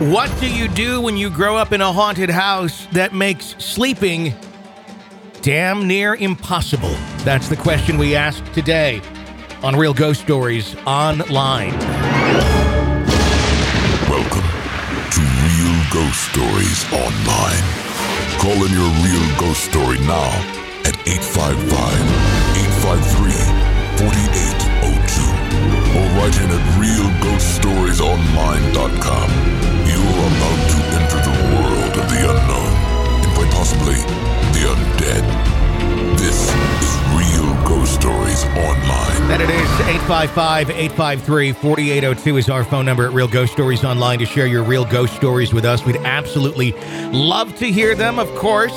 What do you do when you grow up in a haunted house that makes sleeping damn near impossible? That's the question we ask today on Real Ghost Stories Online. Welcome to Real Ghost Stories Online. Call in your real ghost story now at 855 853 4802 in at realghoststoriesonline.com. You're about to enter the world of the unknown and quite possibly the undead. This is Real Ghost Stories Online. And it is 855 853 4802 is our phone number at Real Ghost Stories Online to share your real ghost stories with us. We'd absolutely love to hear them, of course.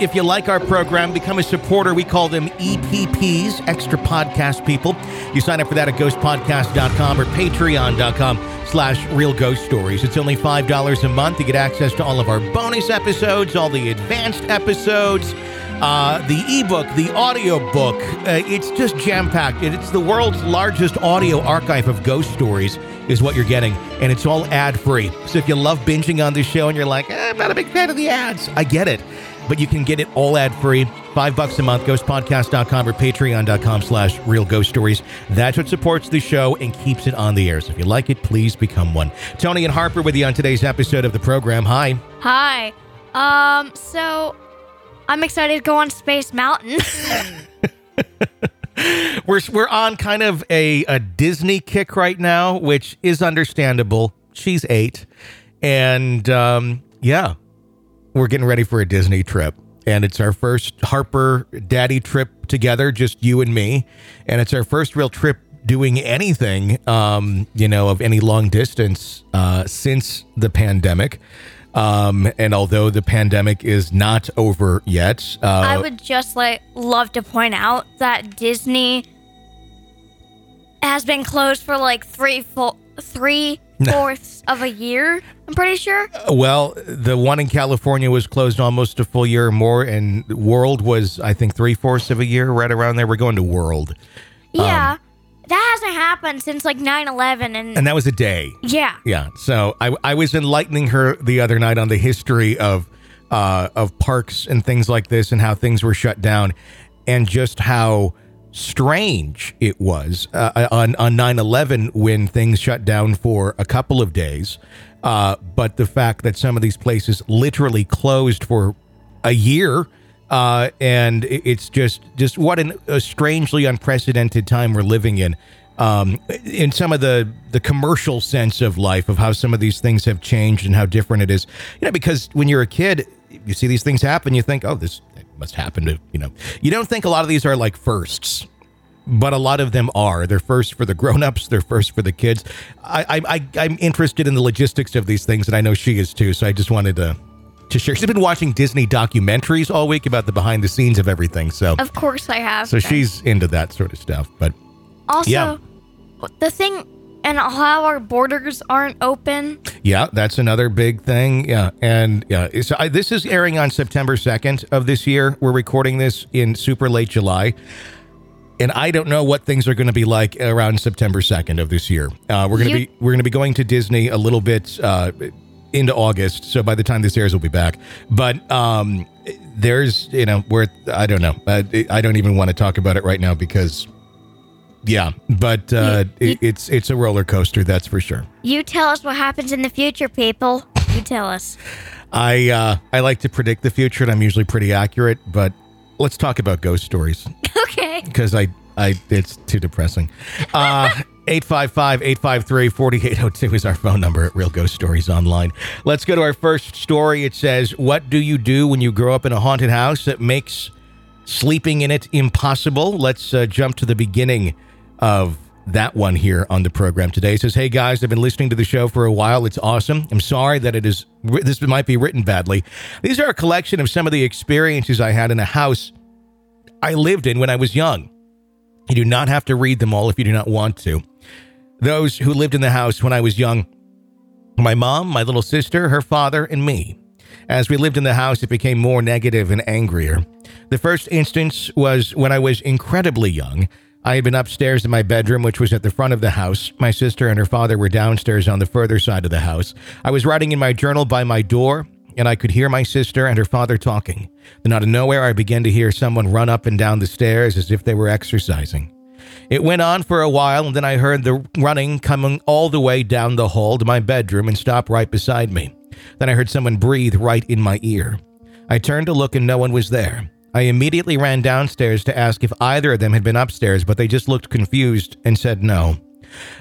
If you like our program, become a supporter. We call them EPPs, Extra Podcast People. You sign up for that at ghostpodcast.com or patreon.com slash real ghost stories. It's only $5 a month to get access to all of our bonus episodes, all the advanced episodes, uh, the ebook, the audio book. Uh, it's just jam packed. It's the world's largest audio archive of ghost stories, is what you're getting, and it's all ad free. So if you love binging on this show and you're like, eh, I'm not a big fan of the ads, I get it. But you can get it all ad free. Five bucks a month, ghostpodcast.com or patreon.com slash real ghost stories. That's what supports the show and keeps it on the air. So if you like it, please become one. Tony and Harper with you on today's episode of the program. Hi. Hi. Um, so I'm excited to go on Space Mountain. we're we're on kind of a, a Disney kick right now, which is understandable. She's eight, and um, yeah, we're getting ready for a Disney trip, and it's our first Harper Daddy trip together, just you and me, and it's our first real trip doing anything, um, you know, of any long distance uh, since the pandemic. Um, and although the pandemic is not over yet, uh, I would just like love to point out that Disney has been closed for like three full three fourths of a year. I'm pretty sure. Well, the one in California was closed almost a full year or more, and World was, I think, three fourths of a year, right around there. We're going to World. Yeah. That hasn't happened since like 9-11 and, And that was a day. yeah. Yeah. So I, I was enlightening her the other night on the history of uh, of parks and things like this and how things were shut down and just how strange it was uh, on, on 9-11 when things shut down for a couple of days. Uh, but the fact that some of these places literally closed for a year uh, and it's just just what an, a strangely unprecedented time we're living in um, in some of the the commercial sense of life of how some of these things have changed and how different it is you know because when you're a kid you see these things happen you think oh this must happen to you know you don't think a lot of these are like firsts but a lot of them are. They're first for the grown-ups. They're first for the kids. I, I, I I'm interested in the logistics of these things, and I know she is too. So I just wanted to to share. She's been watching Disney documentaries all week about the behind the scenes of everything. So Of course I have. so she's into that sort of stuff. But also yeah. the thing and how our borders aren't open. yeah, that's another big thing. Yeah, and yeah, so I, this is airing on September second of this year. We're recording this in super late July. And I don't know what things are going to be like around September second of this year. Uh, we're going to You- be we're going to be going to Disney a little bit uh, into August. So by the time this airs, we'll be back. But um, there's you know where I don't know. Uh, I don't even want to talk about it right now because yeah. But uh, You- you- it, it's it's a roller coaster. That's for sure. You tell us what happens in the future, people. You tell us. I uh, I like to predict the future, and I'm usually pretty accurate. But let's talk about ghost stories Okay. because I I it's too depressing. Uh 855-853-4802 is our phone number at Real Ghost Stories Online. Let's go to our first story. It says, "What do you do when you grow up in a haunted house that makes sleeping in it impossible?" Let's uh, jump to the beginning of that one here on the program today. It says, "Hey guys, I've been listening to the show for a while. It's awesome. I'm sorry that it is this might be written badly. These are a collection of some of the experiences I had in a house I lived in when I was young. You do not have to read them all if you do not want to. Those who lived in the house when I was young my mom, my little sister, her father, and me. As we lived in the house, it became more negative and angrier. The first instance was when I was incredibly young. I had been upstairs in my bedroom, which was at the front of the house. My sister and her father were downstairs on the further side of the house. I was writing in my journal by my door, and I could hear my sister and her father talking. Then, out of nowhere, I began to hear someone run up and down the stairs as if they were exercising. It went on for a while, and then I heard the running coming all the way down the hall to my bedroom and stop right beside me. Then I heard someone breathe right in my ear. I turned to look, and no one was there. I immediately ran downstairs to ask if either of them had been upstairs, but they just looked confused and said no.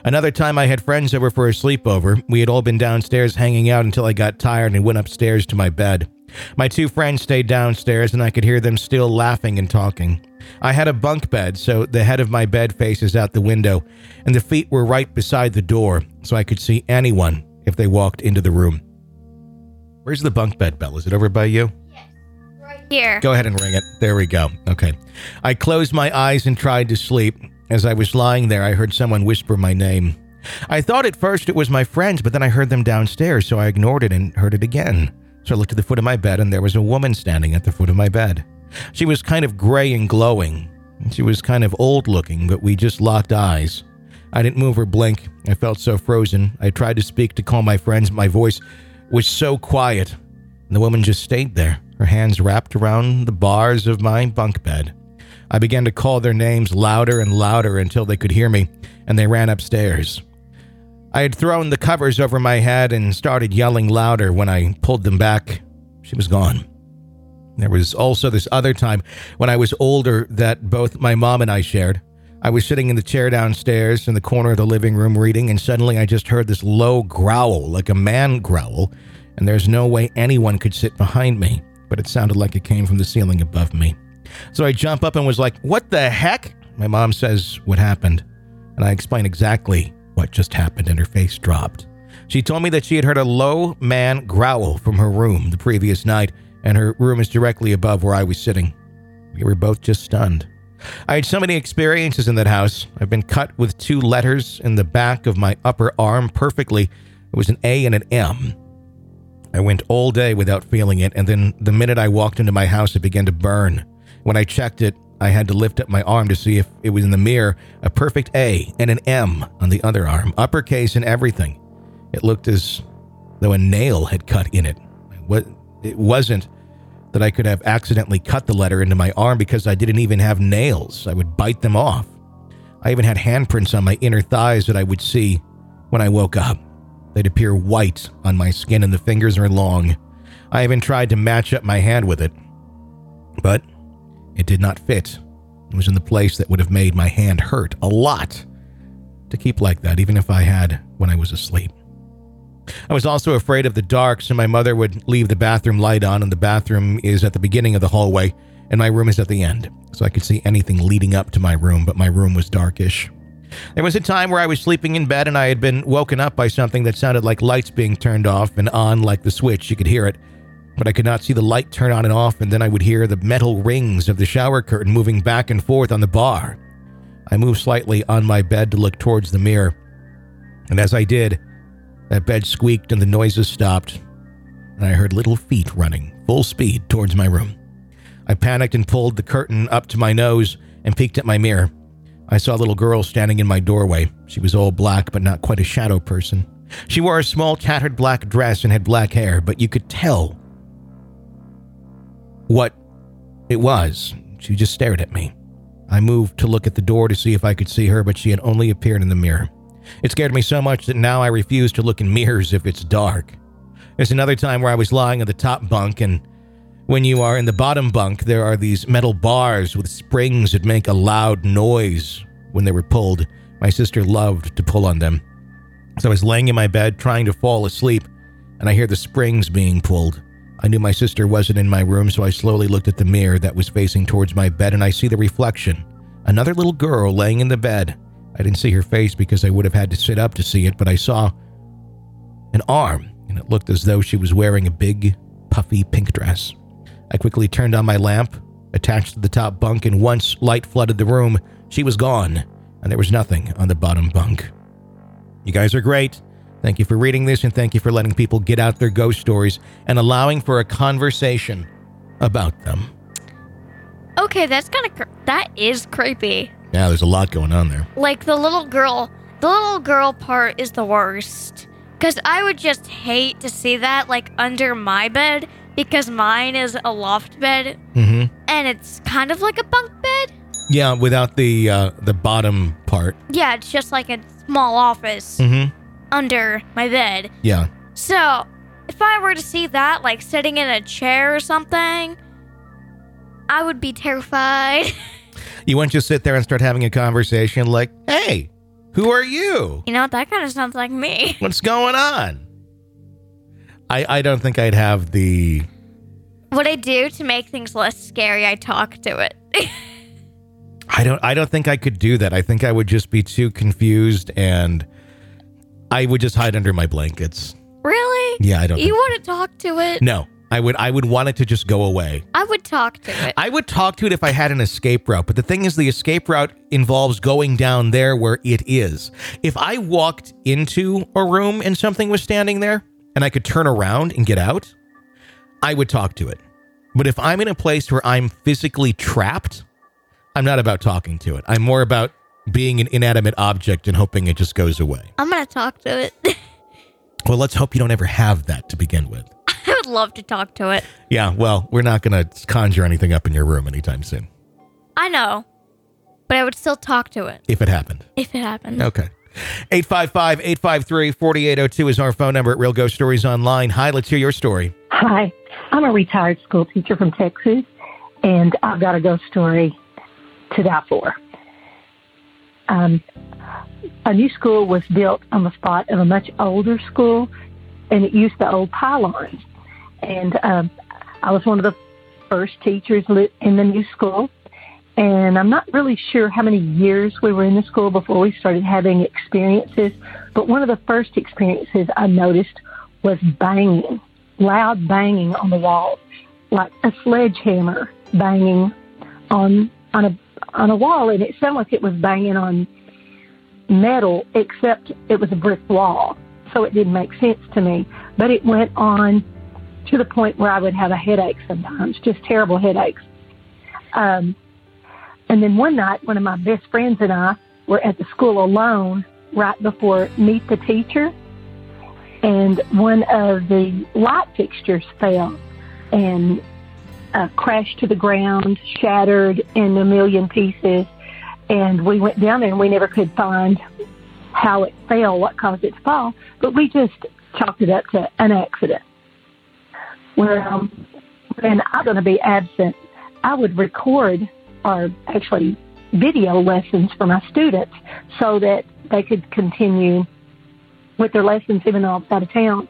Another time I had friends over for a sleepover. We had all been downstairs hanging out until I got tired and went upstairs to my bed. My two friends stayed downstairs and I could hear them still laughing and talking. I had a bunk bed, so the head of my bed faces out the window, and the feet were right beside the door, so I could see anyone if they walked into the room. Where's the bunk bed, bell? Is it over by you? Yes, right Here. Go ahead and ring it. There we go. Okay. I closed my eyes and tried to sleep. As I was lying there, I heard someone whisper my name. I thought at first it was my friends, but then I heard them downstairs, so I ignored it and heard it again. So I looked at the foot of my bed, and there was a woman standing at the foot of my bed. She was kind of gray and glowing. She was kind of old looking, but we just locked eyes. I didn't move or blink. I felt so frozen. I tried to speak to call my friends. My voice was so quiet. And the woman just stayed there her hands wrapped around the bars of my bunk bed. I began to call their names louder and louder until they could hear me, and they ran upstairs. I had thrown the covers over my head and started yelling louder when I pulled them back. She was gone. There was also this other time when I was older that both my mom and I shared. I was sitting in the chair downstairs in the corner of the living room reading, and suddenly I just heard this low growl, like a man growl, and there's no way anyone could sit behind me but it sounded like it came from the ceiling above me. So I jump up and was like, What the heck? My mom says, What happened? And I explain exactly what just happened, and her face dropped. She told me that she had heard a low man growl from her room the previous night, and her room is directly above where I was sitting. We were both just stunned. I had so many experiences in that house. I've been cut with two letters in the back of my upper arm perfectly. It was an A and an M. I went all day without feeling it, and then the minute I walked into my house, it began to burn. When I checked it, I had to lift up my arm to see if it was in the mirror a perfect A and an M on the other arm, uppercase and everything. It looked as though a nail had cut in it. It wasn't that I could have accidentally cut the letter into my arm because I didn't even have nails. I would bite them off. I even had handprints on my inner thighs that I would see when I woke up. They'd appear white on my skin and the fingers are long. I even tried to match up my hand with it, but it did not fit. It was in the place that would have made my hand hurt a lot to keep like that, even if I had when I was asleep. I was also afraid of the dark, so my mother would leave the bathroom light on, and the bathroom is at the beginning of the hallway, and my room is at the end, so I could see anything leading up to my room, but my room was darkish. There was a time where I was sleeping in bed and I had been woken up by something that sounded like lights being turned off and on like the switch. You could hear it, but I could not see the light turn on and off, and then I would hear the metal rings of the shower curtain moving back and forth on the bar. I moved slightly on my bed to look towards the mirror, and as I did, that bed squeaked and the noises stopped, and I heard little feet running full speed towards my room. I panicked and pulled the curtain up to my nose and peeked at my mirror. I saw a little girl standing in my doorway. She was all black, but not quite a shadow person. She wore a small, tattered black dress and had black hair, but you could tell what it was. She just stared at me. I moved to look at the door to see if I could see her, but she had only appeared in the mirror. It scared me so much that now I refuse to look in mirrors if it's dark. There's another time where I was lying on the top bunk and when you are in the bottom bunk, there are these metal bars with springs that make a loud noise when they were pulled. My sister loved to pull on them. So I was laying in my bed trying to fall asleep, and I hear the springs being pulled. I knew my sister wasn't in my room, so I slowly looked at the mirror that was facing towards my bed, and I see the reflection. Another little girl laying in the bed. I didn't see her face because I would have had to sit up to see it, but I saw an arm, and it looked as though she was wearing a big, puffy pink dress. I quickly turned on my lamp, attached to the top bunk, and once light flooded the room, she was gone, and there was nothing on the bottom bunk. You guys are great. Thank you for reading this, and thank you for letting people get out their ghost stories and allowing for a conversation about them. Okay, that's kind of cr- that is creepy. Yeah, there's a lot going on there. Like the little girl, the little girl part is the worst. Cause I would just hate to see that like under my bed because mine is a loft bed Mm-hmm. and it's kind of like a bunk bed. Yeah, without the uh, the bottom part. Yeah, it's just like a small office Mm-hmm. Under my bed. Yeah. So, if I were to see that, like sitting in a chair or something, I would be terrified. You wouldn't just sit there and start having a conversation like, "Hey, who are you? you know? That kind of sounds like me. What's going on?" I I don't think I'd have the What I do to make things less scary, I talk to it. I don't I don't think I could do that. I think I would just be too confused and I would just hide under my blankets. really? Yeah, I don't You think, want to talk to it? No. I would I would want it to just go away. I would talk to it. I would talk to it if I had an escape route, but the thing is the escape route involves going down there where it is. If I walked into a room and something was standing there and I could turn around and get out, I would talk to it. But if I'm in a place where I'm physically trapped, I'm not about talking to it. I'm more about being an inanimate object and hoping it just goes away. I'm gonna talk to it. Well, let's hope you don't ever have that to begin with. I would love to talk to it. Yeah, well, we're not going to conjure anything up in your room anytime soon, I know, but I would still talk to it if it happened. if it happened. Okay. 855 853 4802 is our phone number at Real Ghost Stories Online. Hi, let's hear your story. Hi, I'm a retired school teacher from Texas, and I've got a ghost story to die for. Um, a new school was built on the spot of a much older school, and it used the old pylons. And um, I was one of the first teachers in the new school, and I'm not really sure how many years we were in the school before we started having experiences. But one of the first experiences I noticed was banging loud banging on the walls, like a sledgehammer banging on on a on a wall, and it sounded like it was banging on metal, except it was a brick wall, so it didn't make sense to me. But it went on to the point where I would have a headache sometimes, just terrible headaches. Um, and then one night, one of my best friends and I were at the school alone right before Meet the Teacher and one of the light fixtures fell and uh, crashed to the ground, shattered in a million pieces. And we went down there and we never could find how it fell, what caused it to fall, but we just chalked it up to an accident. Well, when I'm going to be absent, I would record or actually video lessons for my students so that they could continue with their lessons even though I was out of town.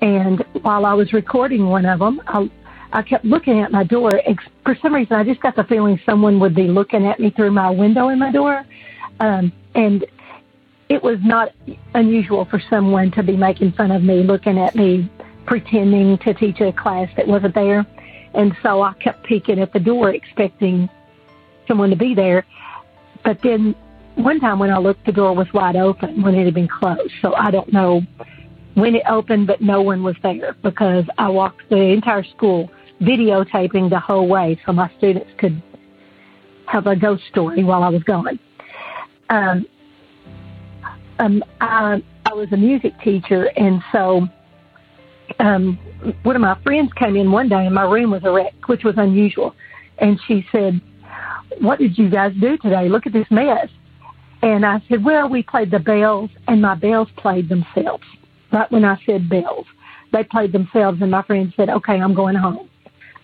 And while I was recording one of them, I, I kept looking at my door. For some reason, I just got the feeling someone would be looking at me through my window in my door. Um, and it was not unusual for someone to be making fun of me, looking at me, pretending to teach a class that wasn't there. And so I kept peeking at the door, expecting someone to be there. But then one time when I looked, the door was wide open when it had been closed. So I don't know when it opened, but no one was there because I walked the entire school videotaping the whole way so my students could have a ghost story while I was gone. Um, um, I, I was a music teacher, and so um, one of my friends came in one day, and my room was a wreck, which was unusual. And she said, "What did you guys do today? Look at this mess." And I said, "Well, we played the bells, and my bells played themselves." Right when I said bells, they played themselves, and my friend said, "Okay, I'm going home."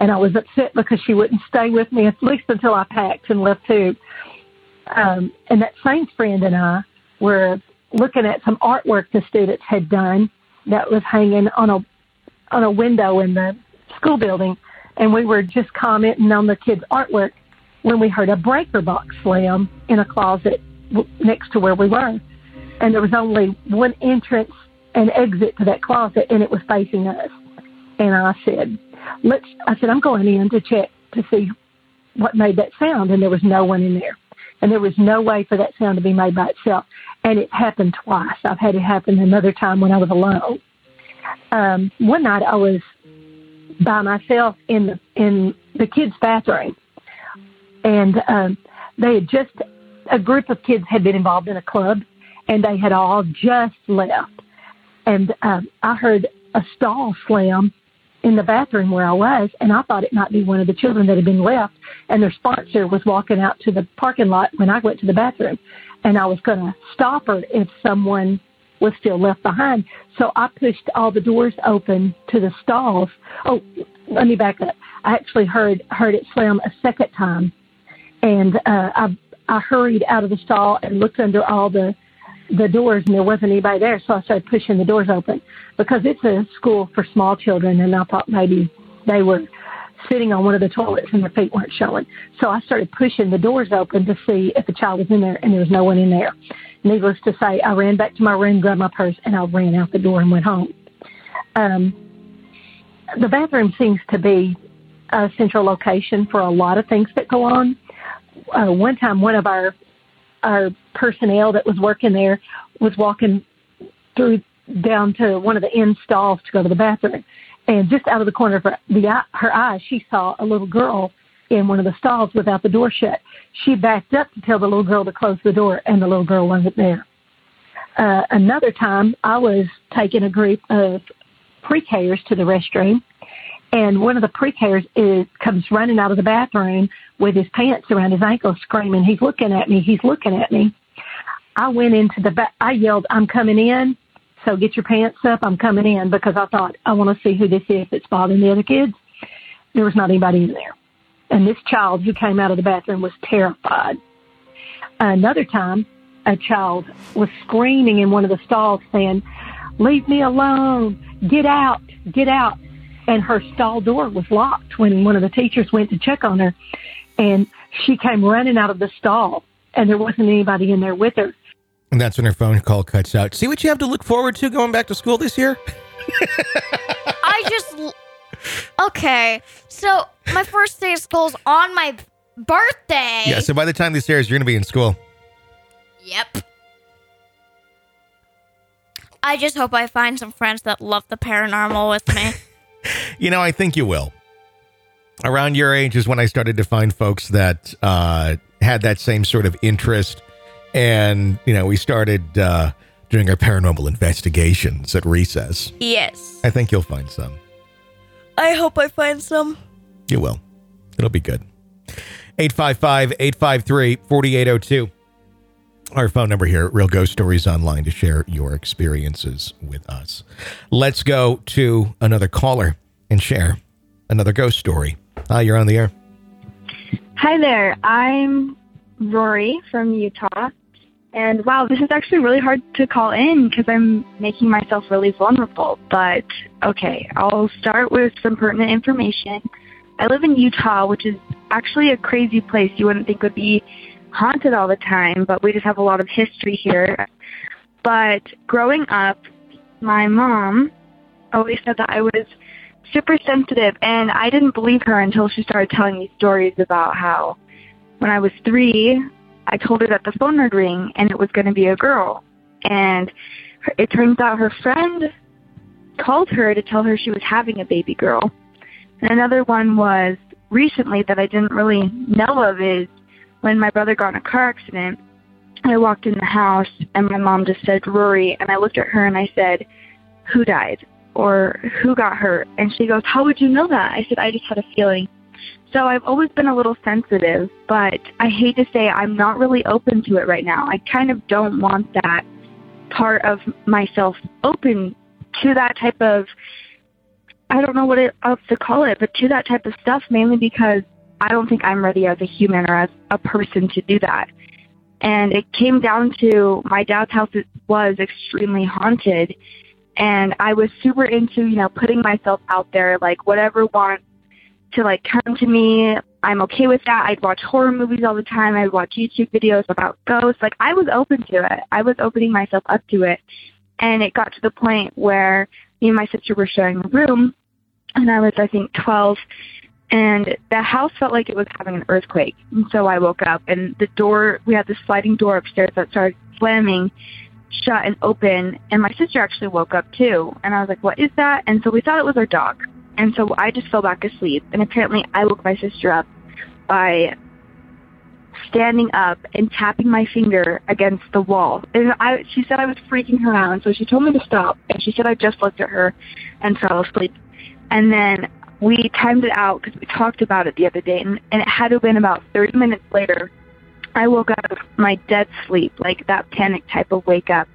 And I was upset because she wouldn't stay with me at least until I packed and left too. Um, and that same friend and I were looking at some artwork the students had done that was hanging on a on a window in the school building, and we were just commenting on the kids' artwork when we heard a breaker box slam in a closet w- next to where we were, and there was only one entrance and exit to that closet, and it was facing us. And I said, "Let's." I said, "I'm going in to check to see what made that sound," and there was no one in there, and there was no way for that sound to be made by itself. And it happened twice. I've had it happen another time when I was alone. Um, one night I was by myself in the in the kids' bathroom, and um, they had just a group of kids had been involved in a club, and they had all just left. And um, I heard a stall slam in the bathroom where I was, and I thought it might be one of the children that had been left. And their sponsor was walking out to the parking lot when I went to the bathroom, and I was going to stop her if someone was still left behind. So I pushed all the doors open to the stalls. Oh, let me back up. I actually heard heard it slam a second time, and uh, I I hurried out of the stall and looked under all the the doors, and there wasn't anybody there. So I started pushing the doors open because it's a school for small children, and I thought maybe they were sitting on one of the toilets and their feet weren't showing. So I started pushing the doors open to see if a child was in there, and there was no one in there. Needless to say, I ran back to my room, grabbed my purse, and I ran out the door and went home. Um, the bathroom seems to be a central location for a lot of things that go on. Uh, one time, one of our our personnel that was working there was walking through down to one of the end stalls to go to the bathroom, and just out of the corner of her, the, her eye, she saw a little girl in one of the stalls without the door shut. She backed up to tell the little girl to close the door, and the little girl wasn't there. Uh, another time, I was taking a group of pre-Kers to the restroom, and one of the pre-Kers comes running out of the bathroom with his pants around his ankles, screaming, "He's looking at me! He's looking at me!" I went into the back. I yelled, "I'm coming in!" So get your pants up. I'm coming in because I thought I want to see who this is that's bothering the other kids. There was not anybody in there. And this child who came out of the bathroom was terrified. Another time, a child was screaming in one of the stalls saying, Leave me alone. Get out. Get out. And her stall door was locked when one of the teachers went to check on her. And she came running out of the stall, and there wasn't anybody in there with her. And that's when her phone call cuts out. See what you have to look forward to going back to school this year? I just. Okay, so my first day of school is on my birthday. Yeah, so by the time this airs, you're going to be in school. Yep. I just hope I find some friends that love the paranormal with me. You know, I think you will. Around your age is when I started to find folks that uh, had that same sort of interest. And, you know, we started uh, doing our paranormal investigations at recess. yes. I think you'll find some. I hope I find some. You will. It'll be good. 855 853 4802. Our phone number here at Real Ghost Stories Online to share your experiences with us. Let's go to another caller and share another ghost story. Hi, you're on the air. Hi there. I'm Rory from Utah. And wow, this is actually really hard to call in because I'm making myself really vulnerable. But okay, I'll start with some pertinent information. I live in Utah, which is actually a crazy place you wouldn't think would be haunted all the time, but we just have a lot of history here. But growing up, my mom always said that I was super sensitive, and I didn't believe her until she started telling me stories about how when I was three, I told her that the phone would ring and it was going to be a girl. And it turns out her friend called her to tell her she was having a baby girl. And another one was recently that I didn't really know of is when my brother got in a car accident. I walked in the house and my mom just said Rory, and I looked at her and I said, "Who died?" or "Who got hurt?" And she goes, "How would you know that?" I said, "I just had a feeling." So I've always been a little sensitive, but I hate to say I'm not really open to it right now. I kind of don't want that part of myself open to that type of I don't know what else to call it, but to that type of stuff mainly because I don't think I'm ready as a human or as a person to do that. And it came down to my dad's house was extremely haunted and I was super into, you know, putting myself out there like whatever wants to like come to me, I'm okay with that. I'd watch horror movies all the time. I'd watch YouTube videos about ghosts. Like I was open to it. I was opening myself up to it. And it got to the point where me and my sister were sharing a room and I was I think 12 and the house felt like it was having an earthquake. And so I woke up and the door we had this sliding door upstairs that started slamming shut and open and my sister actually woke up too and I was like, What is that? And so we thought it was our dog. And so I just fell back asleep and apparently I woke my sister up by standing up and tapping my finger against the wall. And I, she said I was freaking her out, and so she told me to stop. And she said I just looked at her and fell asleep. And then we timed it out because we talked about it the other day, and, and it had to have been about 30 minutes later. I woke of my dead sleep, like that panic type of wake up.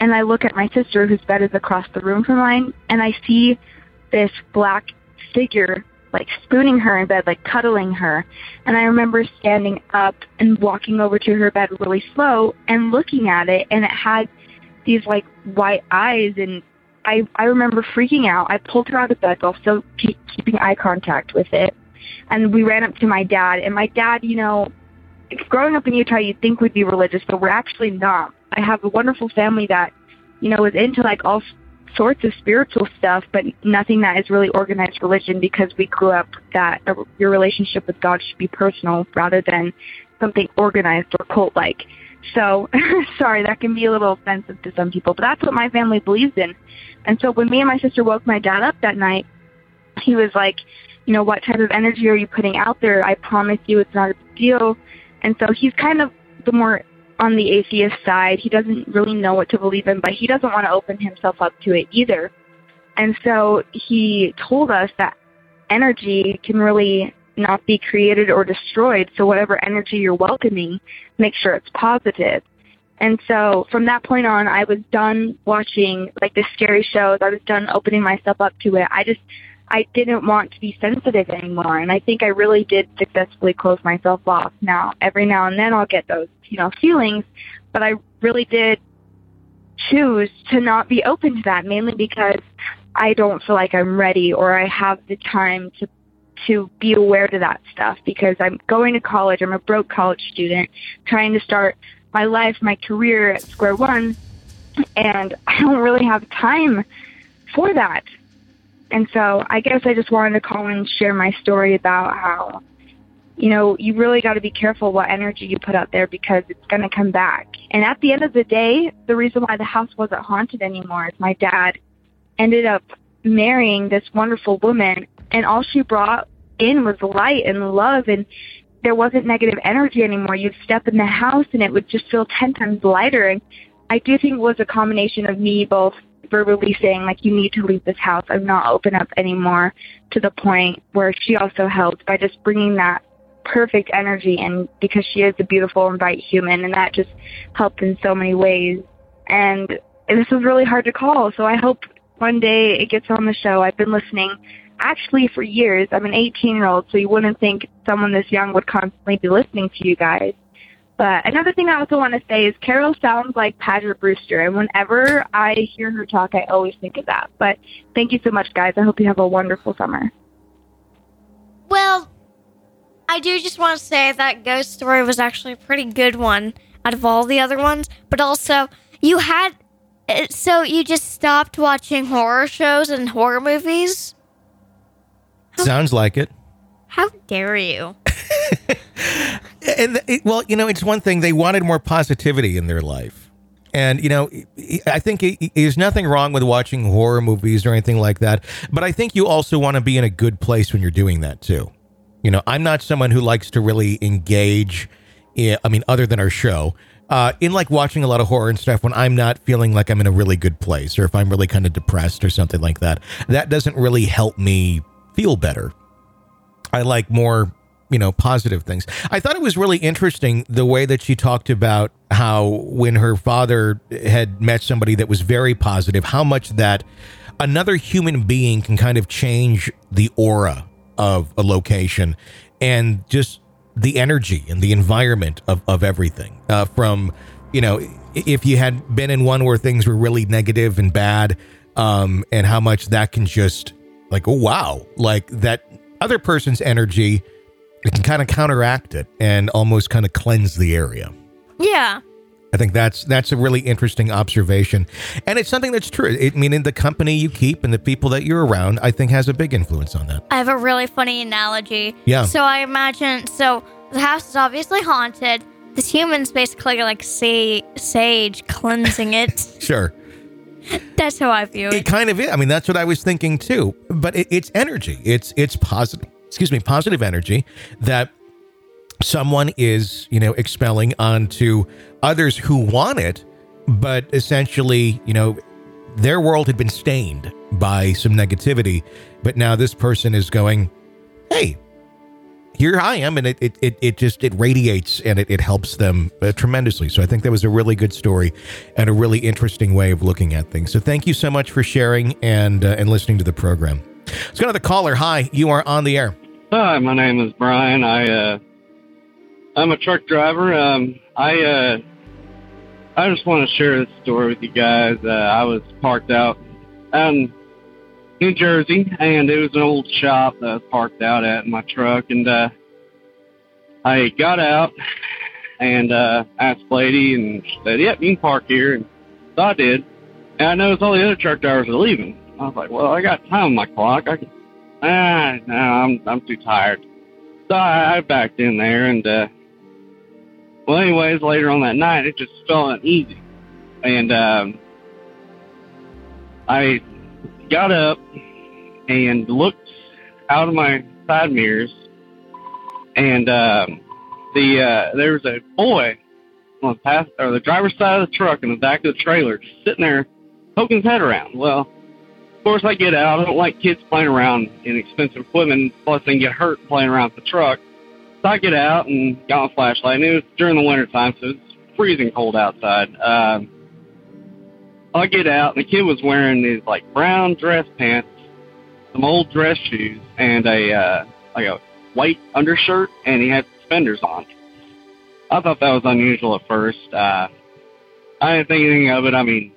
And I look at my sister, whose bed is across the room from mine, and I see this black figure like spooning her in bed, like cuddling her. And I remember standing up and walking over to her bed really slow and looking at it, and it had these like white eyes. And I I remember freaking out. I pulled her out of bed while still keep, keeping eye contact with it, and we ran up to my dad. And my dad, you know, growing up in Utah, you'd think we'd be religious, but we're actually not. I have a wonderful family that, you know, is into like all sorts of spiritual stuff, but nothing that is really organized religion because we grew up that your relationship with God should be personal rather than something organized or cult like. So, sorry, that can be a little offensive to some people, but that's what my family believes in. And so when me and my sister woke my dad up that night, he was like, you know, what type of energy are you putting out there? I promise you it's not a big deal. And so he's kind of the more on the atheist side. He doesn't really know what to believe in, but he doesn't want to open himself up to it either. And so he told us that energy can really not be created or destroyed. So whatever energy you're welcoming, make sure it's positive. And so from that point on, I was done watching like the scary shows. I was done opening myself up to it. I just I didn't want to be sensitive anymore. And I think I really did successfully close myself off. Now, every now and then I'll get those, you know, feelings, but I really did choose to not be open to that, mainly because I don't feel like I'm ready or I have the time to to be aware to that stuff because I'm going to college. I'm a broke college student trying to start my life, my career at square one, and I don't really have time for that. And so I guess I just wanted to call and share my story about how, you know, you really got to be careful what energy you put out there because it's going to come back. And at the end of the day, the reason why the house wasn't haunted anymore is my dad ended up marrying this wonderful woman, and all she brought in was light and love, and there wasn't negative energy anymore. You'd step in the house and it would just feel 10 times lighter. And I do think it was a combination of me both verbally saying like you need to leave this house i'm not open up anymore to the point where she also helped by just bringing that perfect energy and because she is a beautiful and bright human and that just helped in so many ways. And this was really hard to call so i hope one day it gets on the show. I've been listening actually for years. I'm an 18 year old so you wouldn't think someone this young would constantly be listening to you guys but another thing I also want to say is Carol sounds like Paget Brewster, and whenever I hear her talk, I always think of that. But thank you so much, guys. I hope you have a wonderful summer. Well, I do just want to say that ghost story was actually a pretty good one out of all the other ones, but also you had uh, so you just stopped watching horror shows and horror movies? Sounds like it. How dare you? and it, well, you know, it's one thing they wanted more positivity in their life. And you know, I think there's nothing wrong with watching horror movies or anything like that. But I think you also want to be in a good place when you're doing that too. You know, I'm not someone who likes to really engage. In, I mean, other than our show, uh, in like watching a lot of horror and stuff when I'm not feeling like I'm in a really good place, or if I'm really kind of depressed or something like that. That doesn't really help me feel better. I like more you know positive things. I thought it was really interesting the way that she talked about how when her father had met somebody that was very positive, how much that another human being can kind of change the aura of a location and just the energy and the environment of, of everything uh, from you know if you had been in one where things were really negative and bad um, and how much that can just like oh wow like that other person's energy it can kind of counteract it and almost kind of cleanse the area. Yeah. I think that's that's a really interesting observation, and it's something that's true. It meaning the company you keep and the people that you're around, I think, has a big influence on that. I have a really funny analogy. Yeah. So I imagine so the house is obviously haunted. This human's basically like say, sage cleansing it. sure. That's how I view it. It kind of is. I mean, that's what I was thinking too. But it, it's energy. It's it's positive excuse me, positive energy that someone is, you know, expelling onto others who want it, but essentially, you know, their world had been stained by some negativity, but now this person is going, hey, here I am, and it it, it, it just it radiates and it, it helps them uh, tremendously. So I think that was a really good story and a really interesting way of looking at things. So thank you so much for sharing and uh, and listening to the program. Let's go to the caller. Hi, you are on the air. Hi, my name is Brian. I uh, I'm a truck driver. Um, I uh, I just want to share this story with you guys. Uh, I was parked out in New Jersey, and it was an old shop that I was parked out at in my truck, and uh, I got out and uh, asked the lady, and she said, "Yep, you can park here." And so I did, and I noticed all the other truck drivers were leaving. I was like, "Well, I got time on my clock. I can." Ah, no, I'm I'm too tired. So I, I backed in there, and uh, well, anyways, later on that night, it just felt uneasy, and um, I got up and looked out of my side mirrors, and um, the uh, there was a boy on the pass or the driver's side of the truck in the back of the trailer, just sitting there poking his head around. Well, of course, I get out. I don't like kids playing around in expensive equipment, plus they can get hurt playing around with the truck. So I get out and got my flashlight, and it was during the winter time, so it's freezing cold outside. Um, I get out, and the kid was wearing these like brown dress pants, some old dress shoes, and a uh, like a white undershirt, and he had suspenders on. I thought that was unusual at first. Uh, I didn't think anything of it. I mean,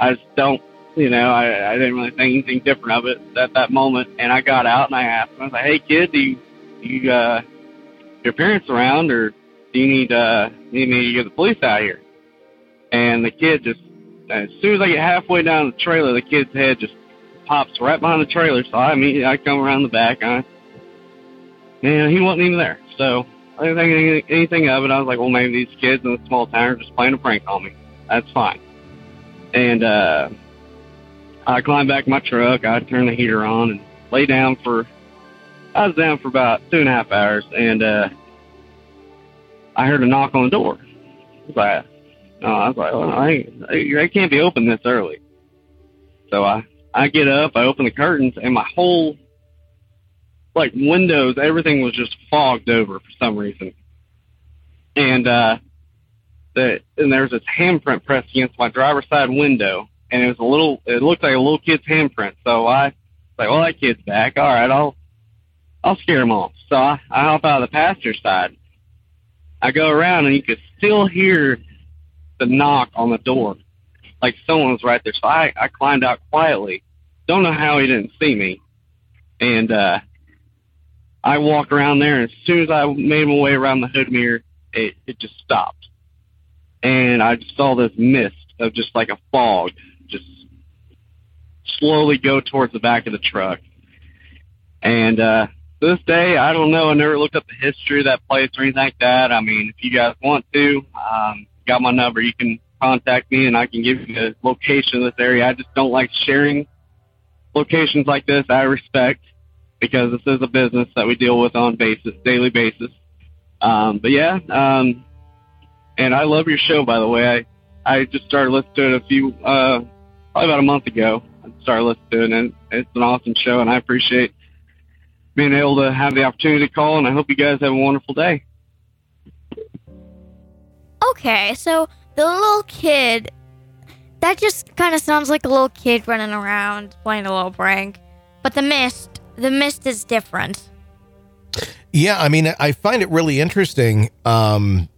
I just don't, you know, I, I didn't really think anything different of it at that moment. And I got out and I asked him, I was like, "Hey, kid, do you, do you uh, your parents around, or do you need uh, need me to get the police out here?" And the kid just, as soon as I get halfway down the trailer, the kid's head just pops right behind the trailer. So I immediately I come around the back, I, and he wasn't even there. So I didn't think anything, anything of it. I was like, well, maybe these kids in the small town are just playing a prank on me. That's fine. And uh, I climbed back in my truck. I turned the heater on and lay down for. I was down for about two and a half hours, and uh, I heard a knock on the door. I was like, no, I was like, well, I, I can't be open this early. So I I get up, I open the curtains, and my whole like windows, everything was just fogged over for some reason. And uh the and there was this handprint pressed against my driver's side window and it was a little it looked like a little kid's handprint. So I like, Well that kid's back, all right, I'll I'll scare him off. So I, I hop out of the passenger side. I go around and you could still hear the knock on the door. Like someone was right there. So I, I climbed out quietly. Don't know how he didn't see me. And uh I walked around there, and as soon as I made my way around the hood mirror, it, it just stopped. And I just saw this mist of just like a fog just slowly go towards the back of the truck. And uh, this day, I don't know. I never looked up the history of that place or anything like that. I mean, if you guys want to, um, got my number. You can contact me, and I can give you the location of this area. I just don't like sharing locations like this. I respect because this is a business that we deal with on basis, daily basis. Um, but yeah, um, and I love your show, by the way. I, I just started listening to it a few, uh, probably about a month ago. I started listening and it's an awesome show, and I appreciate being able to have the opportunity to call, and I hope you guys have a wonderful day. Okay, so the little kid, that just kind of sounds like a little kid running around playing a little prank. But the mist, the mist is different. Yeah, I mean, I find it really interesting um,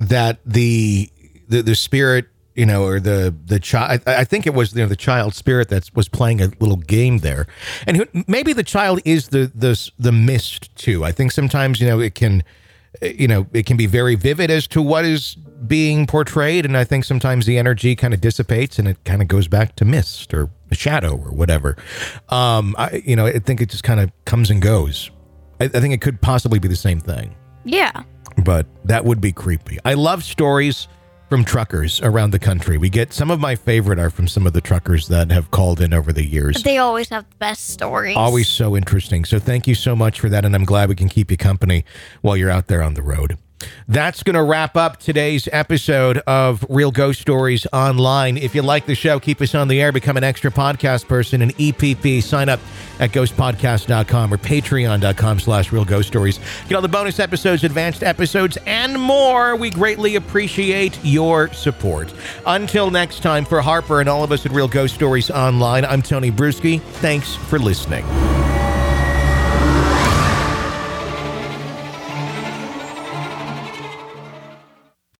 that the, the the spirit, you know, or the the child. I, I think it was you know the child spirit that was playing a little game there, and who, maybe the child is the the the mist too. I think sometimes you know it can, you know, it can be very vivid as to what is being portrayed, and I think sometimes the energy kind of dissipates and it kind of goes back to mist or shadow or whatever. Um, I you know, I think it just kind of comes and goes. I, I think it could possibly be the same thing Yeah. but that would be creepy. I love stories from truckers around the country. We get some of my favorite are from some of the truckers that have called in over the years. They always have the best stories. Always so interesting. So thank you so much for that. And I'm glad we can keep you company while you're out there on the road. That's going to wrap up today's episode of Real Ghost Stories Online. If you like the show, keep us on the air, become an extra podcast person, and EPP. Sign up at ghostpodcast.com or patreon.com slash real ghost stories. Get all the bonus episodes, advanced episodes, and more. We greatly appreciate your support. Until next time, for Harper and all of us at Real Ghost Stories Online, I'm Tony Brueski. Thanks for listening.